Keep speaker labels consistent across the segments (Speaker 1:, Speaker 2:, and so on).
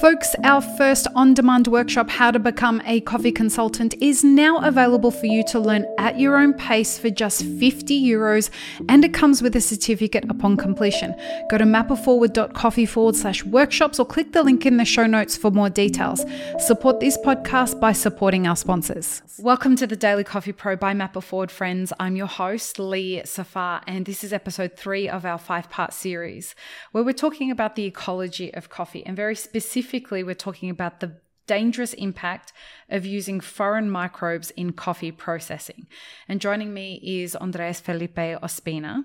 Speaker 1: Folks, our first on demand workshop, How to Become a Coffee Consultant, is now available for you to learn at your own pace for just 50 euros, and it comes with a certificate upon completion. Go to mapitforward.coffee forward slash workshops or click the link in the show notes for more details. Support this podcast by supporting our sponsors. Welcome to the Daily Coffee Pro by Map It Forward, friends. I'm your host, Lee Safar, and this is episode three of our five part series where we're talking about the ecology of coffee and very specific specifically, we're talking about the dangerous impact of using foreign microbes in coffee processing. And joining me is Andres Felipe Ospina,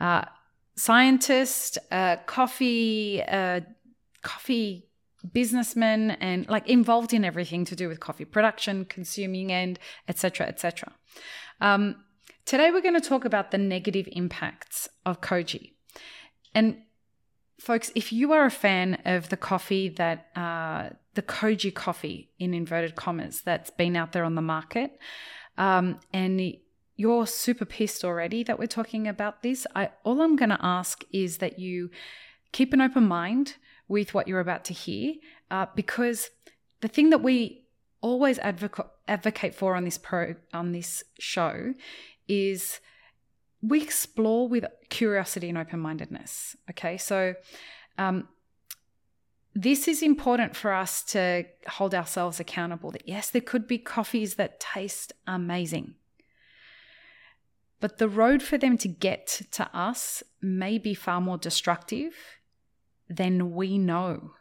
Speaker 1: uh, scientist, uh, coffee, uh, coffee businessman, and like involved in everything to do with coffee production, consuming, and etc. etc. Um, today, we're going to talk about the negative impacts of koji. And folks, if you are a fan of the coffee that uh, the Koji coffee in inverted commas that's been out there on the market, um, and you're super pissed already that we're talking about this, I, all I'm going to ask is that you keep an open mind with what you're about to hear, uh, because the thing that we always advocate advocate for on this pro on this show is we explore with curiosity and open mindedness. Okay, so um, this is important for us to hold ourselves accountable that yes, there could be coffees that taste amazing. But the road for them to get to us may be far more destructive than we know.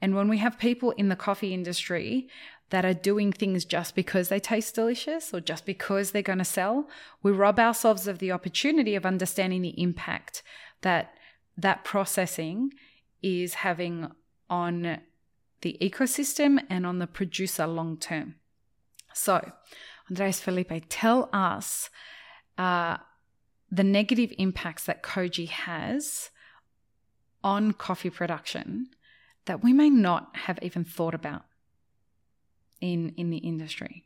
Speaker 1: And when we have people in the coffee industry that are doing things just because they taste delicious or just because they're going to sell, we rob ourselves of the opportunity of understanding the impact that that processing is having on the ecosystem and on the producer long term. So, Andres Felipe, tell us uh, the negative impacts that Koji has on coffee production that we may not have even thought about in in the industry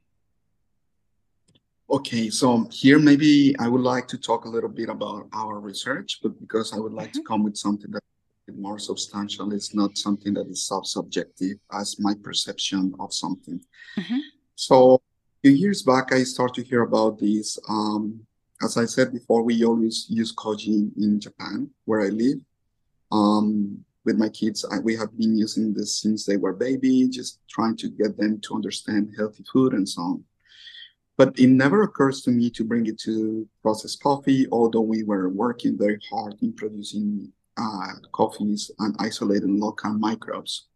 Speaker 2: okay so here maybe i would like to talk a little bit about our research but because i would like mm-hmm. to come with something that is more substantial it's not something that is subjective as my perception of something mm-hmm. so a few years back i started to hear about this um, as i said before we always use koji in japan where i live um, with my kids, I, we have been using this since they were baby, just trying to get them to understand healthy food and so on. But it never occurs to me to bring it to processed coffee, although we were working very hard in producing uh, coffees and isolating local microbes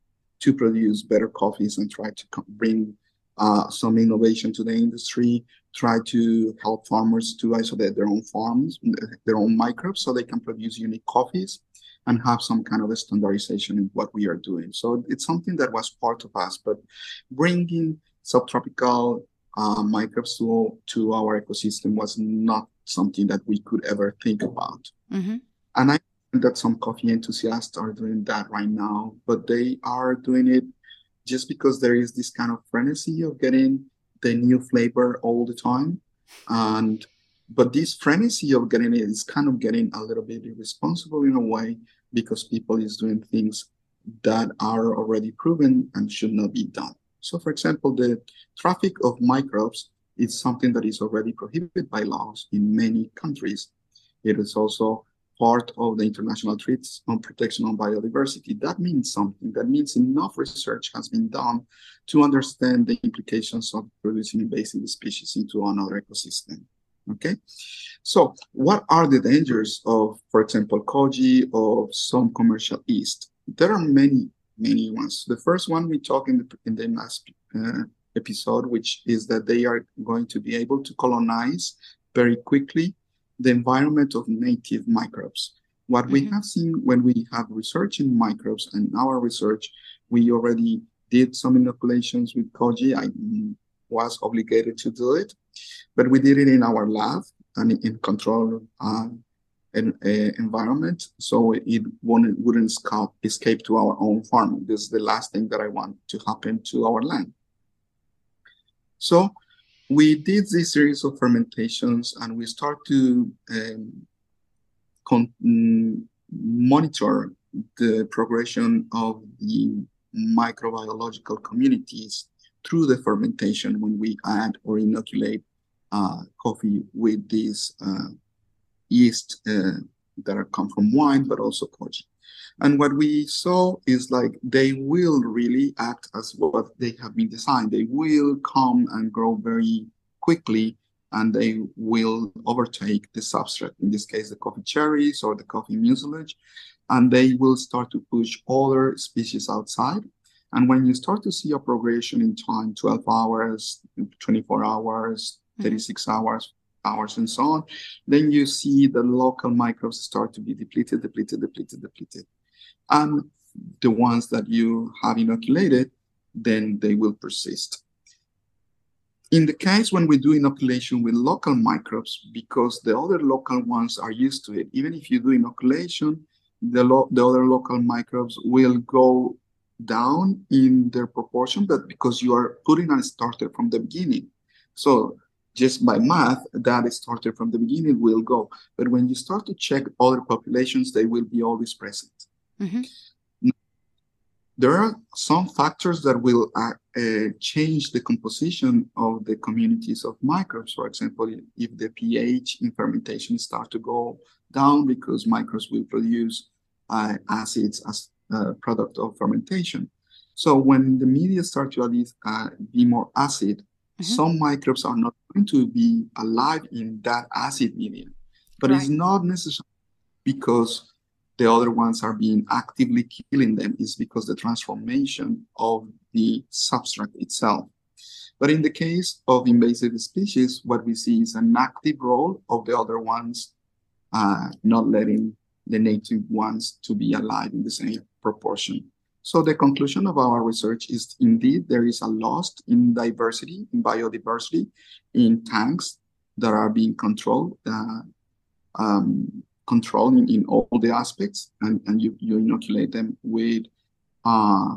Speaker 2: to produce better coffees and try to bring uh, some innovation to the industry, try to help farmers to isolate their own farms, their own microbes, so they can produce unique coffees and have some kind of a standardization in what we are doing. So it's something that was part of us, but bringing subtropical uh, microbes to, to our ecosystem was not something that we could ever think about. Mm-hmm. And I think that some coffee enthusiasts are doing that right now, but they are doing it just because there is this kind of frenzy of getting the new flavor all the time. And but this frenzy of getting it is kind of getting a little bit irresponsible in a way because people is doing things that are already proven and should not be done. So, for example, the traffic of microbes is something that is already prohibited by laws in many countries. It is also part of the international treaties on protection of biodiversity. That means something. That means enough research has been done to understand the implications of producing invasive species into another ecosystem. Okay, so what are the dangers of, for example, koji or some commercial yeast? There are many, many ones. The first one we talked in the, in the last uh, episode, which is that they are going to be able to colonize very quickly the environment of native microbes. What mm-hmm. we have seen when we have research in microbes and our research, we already did some inoculations with koji. I was obligated to do it. But we did it in our lab and in control uh, an, uh, environment, so it wouldn't, wouldn't escape to our own farm. This is the last thing that I want to happen to our land. So we did this series of fermentations and we start to um, mm, monitor the progression of the microbiological communities through the fermentation when we add or inoculate uh, coffee with these uh, yeast uh, that are come from wine, but also koji. And what we saw is like they will really act as what they have been designed. They will come and grow very quickly and they will overtake the substrate, in this case, the coffee cherries or the coffee mucilage, and they will start to push other species outside. And when you start to see a progression in time, 12 hours, 24 hours, mm-hmm. 36 mm-hmm. hours, hours, and so on, then you see the local microbes start to be depleted, depleted, depleted, depleted. And the ones that you have inoculated, then they will persist. In the case when we do inoculation with local microbes, because the other local ones are used to it, even if you do inoculation, the, lo- the other local microbes will go down in their proportion, but because you are putting a starter from the beginning. So just by math, that starter from the beginning will go. But when you start to check other populations, they will be always present. Mm-hmm there are some factors that will uh, uh, change the composition of the communities of microbes. For example, if the pH in fermentation start to go down because microbes will produce uh, acids as a product of fermentation. So when the media start to at least uh, be more acid, mm-hmm. some microbes are not going to be alive in that acid medium. But right. it's not necessarily because the other ones are being actively killing them is because the transformation of the substrate itself. But in the case of invasive species, what we see is an active role of the other ones, uh, not letting the native ones to be alive in the same proportion. So the conclusion of our research is indeed there is a loss in diversity, in biodiversity, in tanks that are being controlled. Uh, um, controlling in all the aspects and, and you, you inoculate them with uh,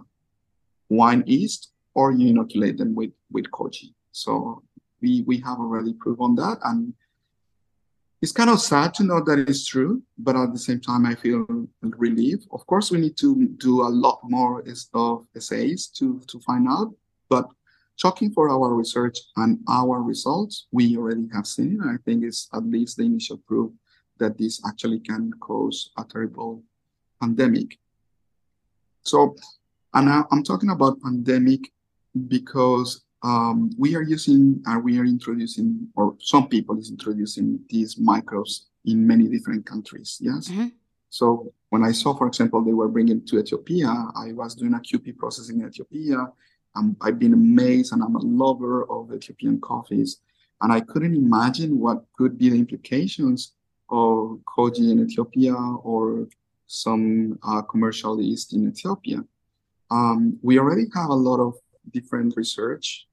Speaker 2: wine yeast or you inoculate them with, with koji. So we, we have already proven that. And it's kind of sad to know that it's true, but at the same time, I feel relief. Of course, we need to do a lot more of essays to, to find out, but talking for our research and our results, we already have seen, it. I think it's at least the initial proof that this actually can cause a terrible pandemic. So, and I, am talking about pandemic because um, we are using, and we are introducing, or some people is introducing these microbes in many different countries. Yes. Mm-hmm. So when I saw, for example, they were bringing to Ethiopia, I was doing a QP process in Ethiopia. Um, I've been amazed, and I'm a lover of Ethiopian coffees, and I couldn't imagine what could be the implications of koji in Ethiopia or some uh, commercial yeast in Ethiopia. Um, we already have a lot of different research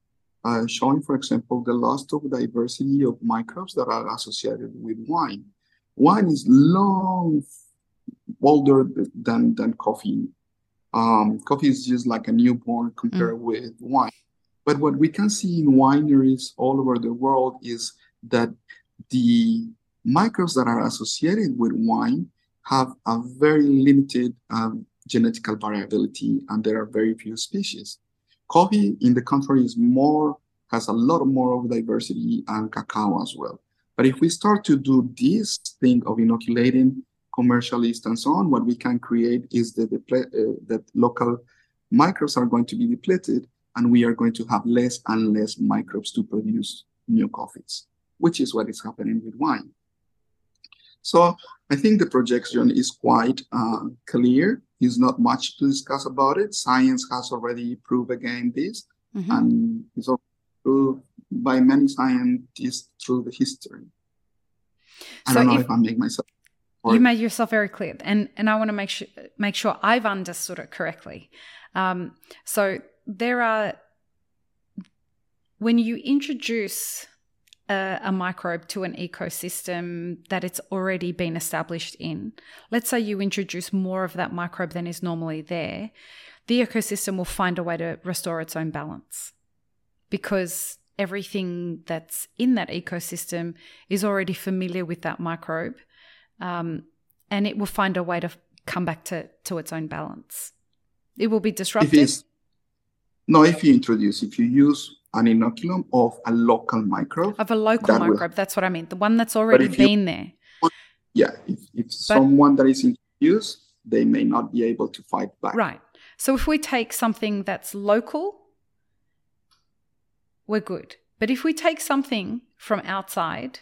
Speaker 2: uh, showing, for example, the loss of diversity of microbes that are associated with wine. Wine is long older than, than coffee. Um, coffee is just like a newborn compared mm. with wine. But what we can see in wineries all over the world is that the microbes that are associated with wine have a very limited um, genetical variability, and there are very few species. Coffee, in the country is more has a lot more of diversity and cacao as well. But if we start to do this thing of inoculating commercialists and so on, what we can create is that the uh, that local microbes are going to be depleted, and we are going to have less and less microbes to produce new coffees, which is what is happening with wine. So I think the projection is quite uh, clear. There's not much to discuss about it. Science has already proved again this, mm-hmm. and it's proved by many scientists through the history. I so don't know if, if I make myself.
Speaker 1: You made yourself very clear, and and I want to make sure make sure I've understood it correctly. Um, so there are when you introduce a, a, microbe to an ecosystem that it's already been established in, let's say you introduce more of that microbe than is normally there, the ecosystem will find a way to restore its own balance because everything that's in that ecosystem is already familiar with that microbe um, and it will find a way to come back to, to its own balance. It will be disrupted.
Speaker 2: no, if you introduce, if you use an inoculum of a local microbe.
Speaker 1: Of a local microbe, will, that's what I mean. The one that's already been you, there.
Speaker 2: Yeah, if, if someone that is introduced, they may not be able to fight back.
Speaker 1: Right. So if we take something that's local, we're good. But if we take something from outside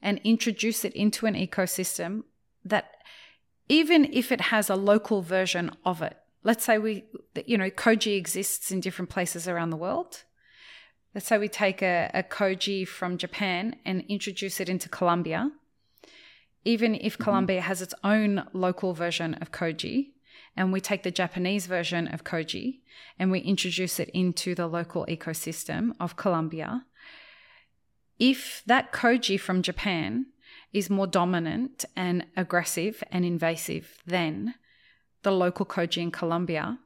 Speaker 1: and introduce it into an ecosystem that even if it has a local version of it, let's say we, you know, koji exists in different places around the world. Let's say we take a, a koji from Japan and introduce it into Colombia. Even if mm-hmm. Colombia has its own local version of koji, and we take the Japanese version of koji and we introduce it into the local ecosystem of Colombia, if that koji from Japan is more dominant and aggressive and invasive than the local koji in Colombia,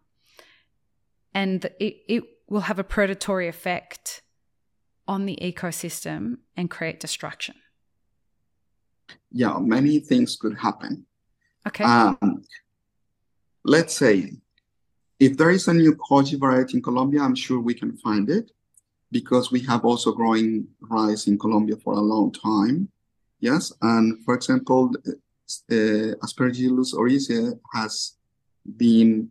Speaker 1: and it, it will have a predatory effect on the ecosystem and create destruction.
Speaker 2: Yeah, many things could happen.
Speaker 1: Okay.
Speaker 2: Um, let's say if there is a new koji variety in Colombia, I'm sure we can find it because we have also growing rice in Colombia for a long time. Yes, and for example, uh, Aspergillus oryzae has been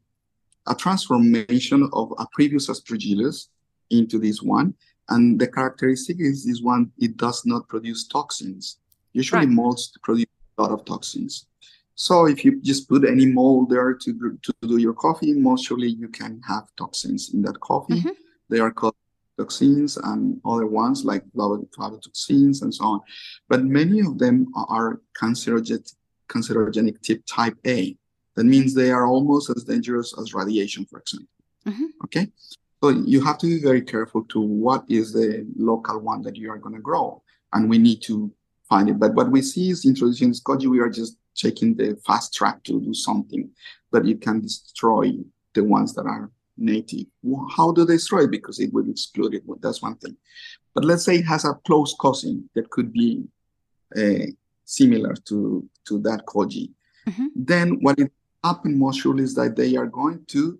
Speaker 2: a transformation of a previous Aspergillus into this one. And the characteristic is this one, it does not produce toxins. Usually right. molds produce a lot of toxins. So if you just put any mold there to, to do your coffee, most surely you can have toxins in that coffee. Mm-hmm. They are called toxins and other ones like aflatoxins and so on. But many of them are cancerogenic, cancerogenic tip type A. That means they are almost as dangerous as radiation, for example. Mm-hmm. Okay. So you have to be very careful to what is the local one that you are going to grow. And we need to find it. But what we see is introducing koji, we are just taking the fast track to do something that it can destroy the ones that are native. How do they destroy it? Because it will exclude it. Well, that's one thing. But let's say it has a close cousin that could be uh, similar to, to that koji. Mm-hmm. Then what it happens most surely is that they are going to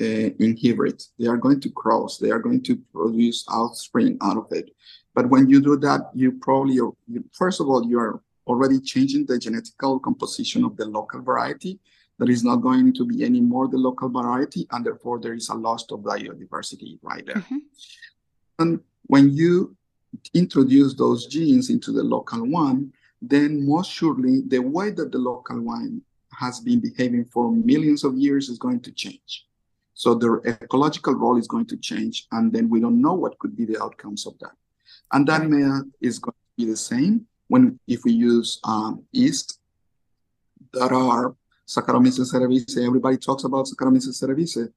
Speaker 2: uh, inhibit. They are going to cross. They are going to produce offspring out of it. But when you do that, you probably, you, first of all, you're already changing the genetical composition of the local variety. There is not going to be any more the local variety, and therefore there is a loss of biodiversity right there. Mm-hmm. And when you introduce those genes into the local one, then most surely the way that the local one has been behaving for millions of years is going to change. So their ecological role is going to change, and then we don't know what could be the outcomes of that. And that right. is going to be the same when if we use um, yeast that are Saccharomyces cerevisiae, everybody talks about Saccharomyces cerevisiae.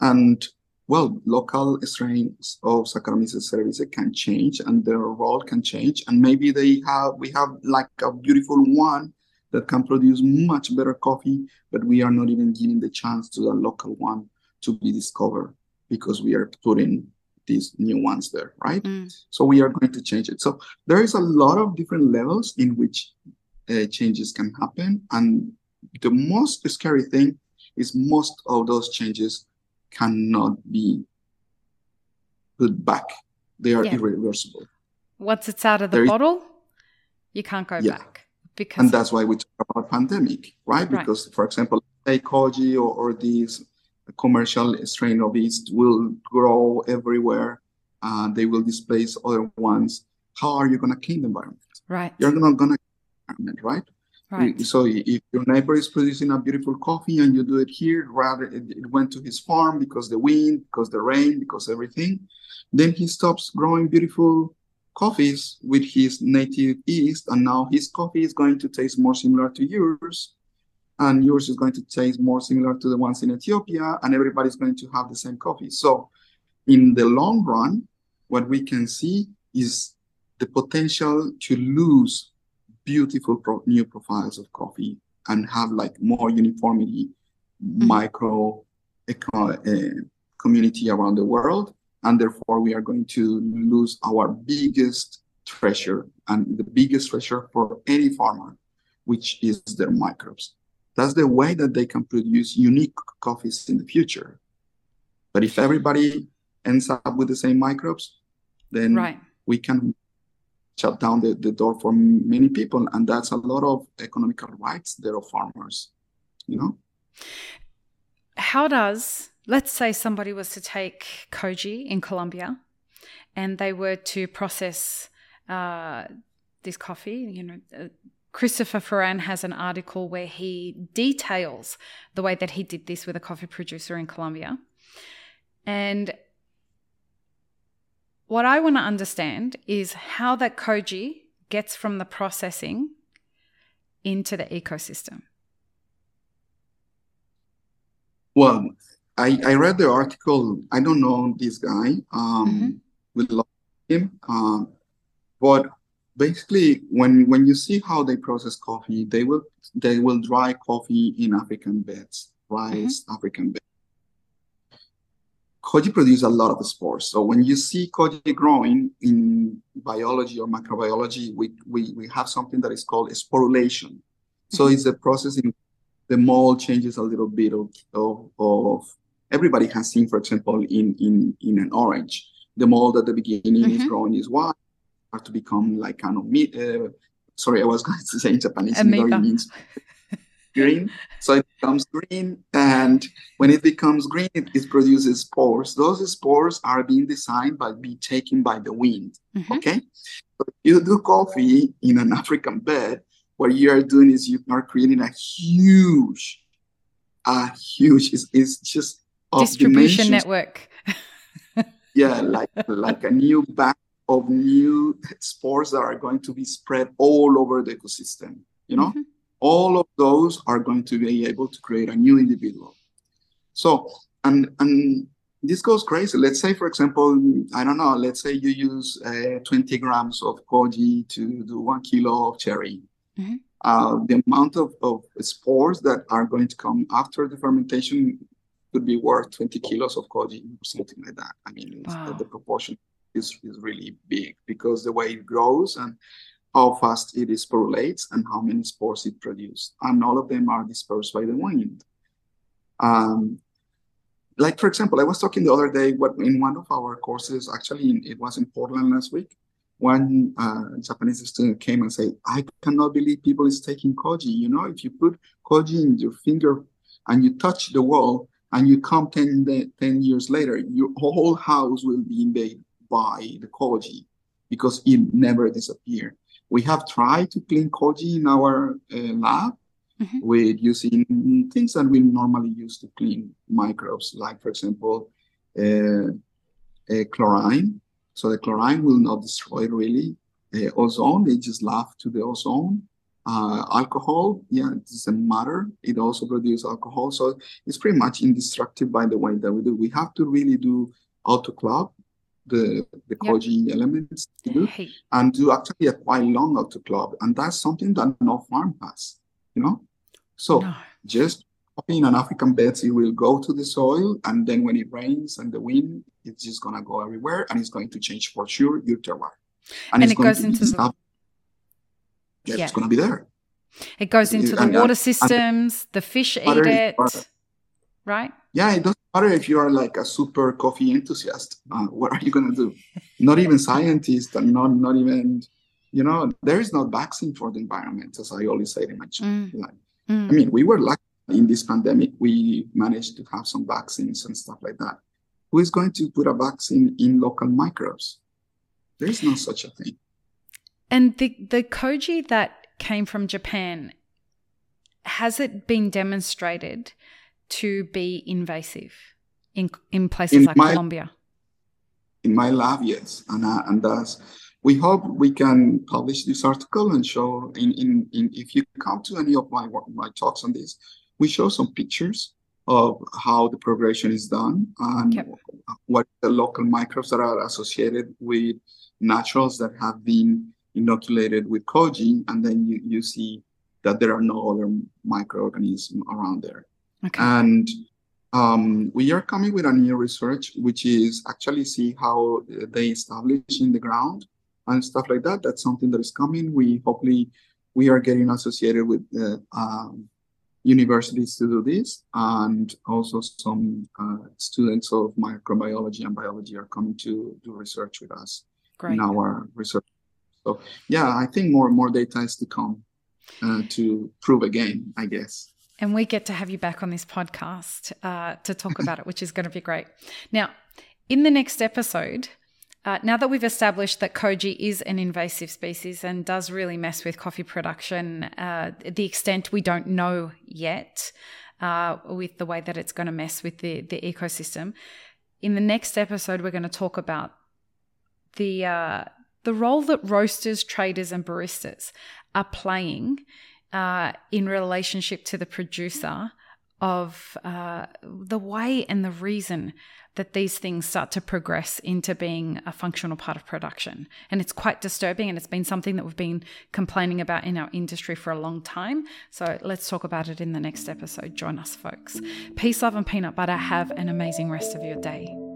Speaker 2: And well, local strains of Saccharomyces cerevisiae can change and their role can change. And maybe they have, we have like a beautiful one that can produce much better coffee, but we are not even giving the chance to the local one to be discovered because we are putting these new ones there, right? Mm. So we are going to change it. So there is a lot of different levels in which uh, changes can happen. And the most scary thing is most of those changes cannot be put back. They are yeah. irreversible.
Speaker 1: Once it's out of the there bottle, is, you can't go yeah. back.
Speaker 2: Because and that's why we talk about pandemic, right? right. Because, for example, ecology or, or these commercial strain of yeast will grow everywhere. Uh, they will displace other ones. How are you going to clean the environment?
Speaker 1: Right.
Speaker 2: You're not going to environment, right?
Speaker 1: Right.
Speaker 2: So if your neighbor is producing a beautiful coffee and you do it here, rather it, it went to his farm because the wind, because the rain, because everything, then he stops growing beautiful coffees with his native yeast, and now his coffee is going to taste more similar to yours and yours is going to taste more similar to the ones in Ethiopia, and everybody's going to have the same coffee. So, in the long run, what we can see is the potential to lose beautiful pro- new profiles of coffee and have like more uniformity, mm-hmm. micro eco- uh, community around the world, and therefore we are going to lose our biggest treasure and the biggest treasure for any farmer, which is their microbes. That's the way that they can produce unique coffees in the future. But if everybody ends up with the same microbes, then
Speaker 1: right.
Speaker 2: we can shut down the, the door for many people. And that's a lot of economical rights there of farmers, you know?
Speaker 1: How does, let's say somebody was to take koji in Colombia and they were to process uh, this coffee, you know, uh, Christopher Feran has an article where he details the way that he did this with a coffee producer in Colombia. And what I want to understand is how that koji gets from the processing into the ecosystem.
Speaker 2: Well, I, I read the article. I don't know this guy. Um, mm-hmm. We love him. Um, but basically, when when you see how they process coffee, they will they will dry coffee in African beds, rice mm-hmm. African beds koji produces a lot of spores. So when you see koji growing in biology or microbiology, we, we, we have something that is called sporulation. So mm-hmm. it's a process in the mold changes a little bit of, of, of, everybody has seen, for example, in, in, in an orange, the mold at the beginning mm-hmm. is growing is white, start to become like kind of meat. Uh, sorry, I was going to say in Japanese, means green. So it becomes green. And when it becomes green, it, it, produces spores. Those spores are being designed by be taken by the wind. Mm-hmm. Okay. So you do coffee in an African bed, what you are doing is you are creating a huge, a huge, it's, it's just
Speaker 1: distribution network.
Speaker 2: yeah, like like a new back of new spores that are going to be spread all over the ecosystem. You know, mm-hmm all of those are going to be able to create a new individual. So, and and this goes crazy. Let's say, for example, I don't know. Let's say you use uh, 20 grams of koji to do one kilo of cherry. Mm-hmm. Uh, the amount of, of spores that are going to come after the fermentation could be worth 20 kilos of koji or something like that. I mean, wow. the proportion is, is really big because the way it grows and how fast it sporulates and how many spores it produces. And all of them are dispersed by the wind. Um, like, for example, I was talking the other day what, in one of our courses, actually, it was in Portland last week, one uh, Japanese student came and said, I cannot believe people is taking koji. You know, if you put koji in your finger and you touch the wall and you come 10, 10 years later, your whole house will be invaded by the koji because it never disappeared. We have tried to clean koji in our uh, lab mm-hmm. with using things that we normally use to clean microbes, like, for example, uh, chlorine. So the chlorine will not destroy really uh, ozone, they just laugh to the ozone. Uh, alcohol, yeah, it doesn't matter. It also produces alcohol. So it's pretty much indestructible by the way that we do. We have to really do autoclave the, the koji elements do, and do actually a quite long autoclave. And that's something that no farm has, you know? So no. just in an African bed, it will go to the soil, and then when it rains and the wind, it's just gonna go everywhere, and it's going to change for sure your terroir.
Speaker 1: And, and it goes into the...
Speaker 2: yeah, it's gonna be there.
Speaker 1: It goes into the and, water systems. And the fish eat it, right?
Speaker 2: Yeah, it doesn't matter if you are like a super coffee enthusiast. Uh, what are you gonna do? not even scientists, and not not even, you know, there is no vaccine for the environment, as I always say in my mm. Like, mm. I mean, we were lucky in this pandemic. We managed to have some vaccines and stuff like that. Who is going to put a vaccine in local microbes? There is no such a thing.
Speaker 1: And the the koji that came from Japan, has it been demonstrated to be invasive in in places in like my, Colombia?
Speaker 2: In my lab, yes, and uh, and thus we hope we can publish this article and show in, in, in if you come to any of my my talks on this, we show some pictures of how the progression is done and yep. what the local microbes that are associated with naturals that have been inoculated with koji, and then you, you see that there are no other microorganisms around there. Okay. And um, we are coming with a new research, which is actually see how they establish in the ground and stuff like that. That's something that is coming. We hopefully we are getting associated with the um, universities to do this, and also some uh, students of microbiology and biology are coming to do research with us Great. in our research. So yeah, I think more more data is to come uh, to prove again, I guess.
Speaker 1: And we get to have you back on this podcast uh, to talk about it, which is going to be great. Now, in the next episode, uh, now that we've established that koji is an invasive species and does really mess with coffee production, uh, the extent we don't know yet, uh, with the way that it's going to mess with the, the ecosystem, in the next episode, we're going to talk about the uh, the role that roasters, traders, and baristas are playing uh, in relationship to the producer of uh, the way and the reason that these things start to progress into being a functional part of production. And it's quite disturbing, and it's been something that we've been complaining about in our industry for a long time. So let's talk about it in the next episode. Join us, folks. Peace, love, and peanut butter. Have an amazing rest of your day.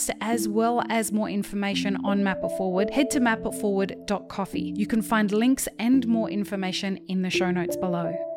Speaker 1: podcast as well as more information on Map It Forward, head to mapitforward.coffee. You can find links and more information in the show notes below.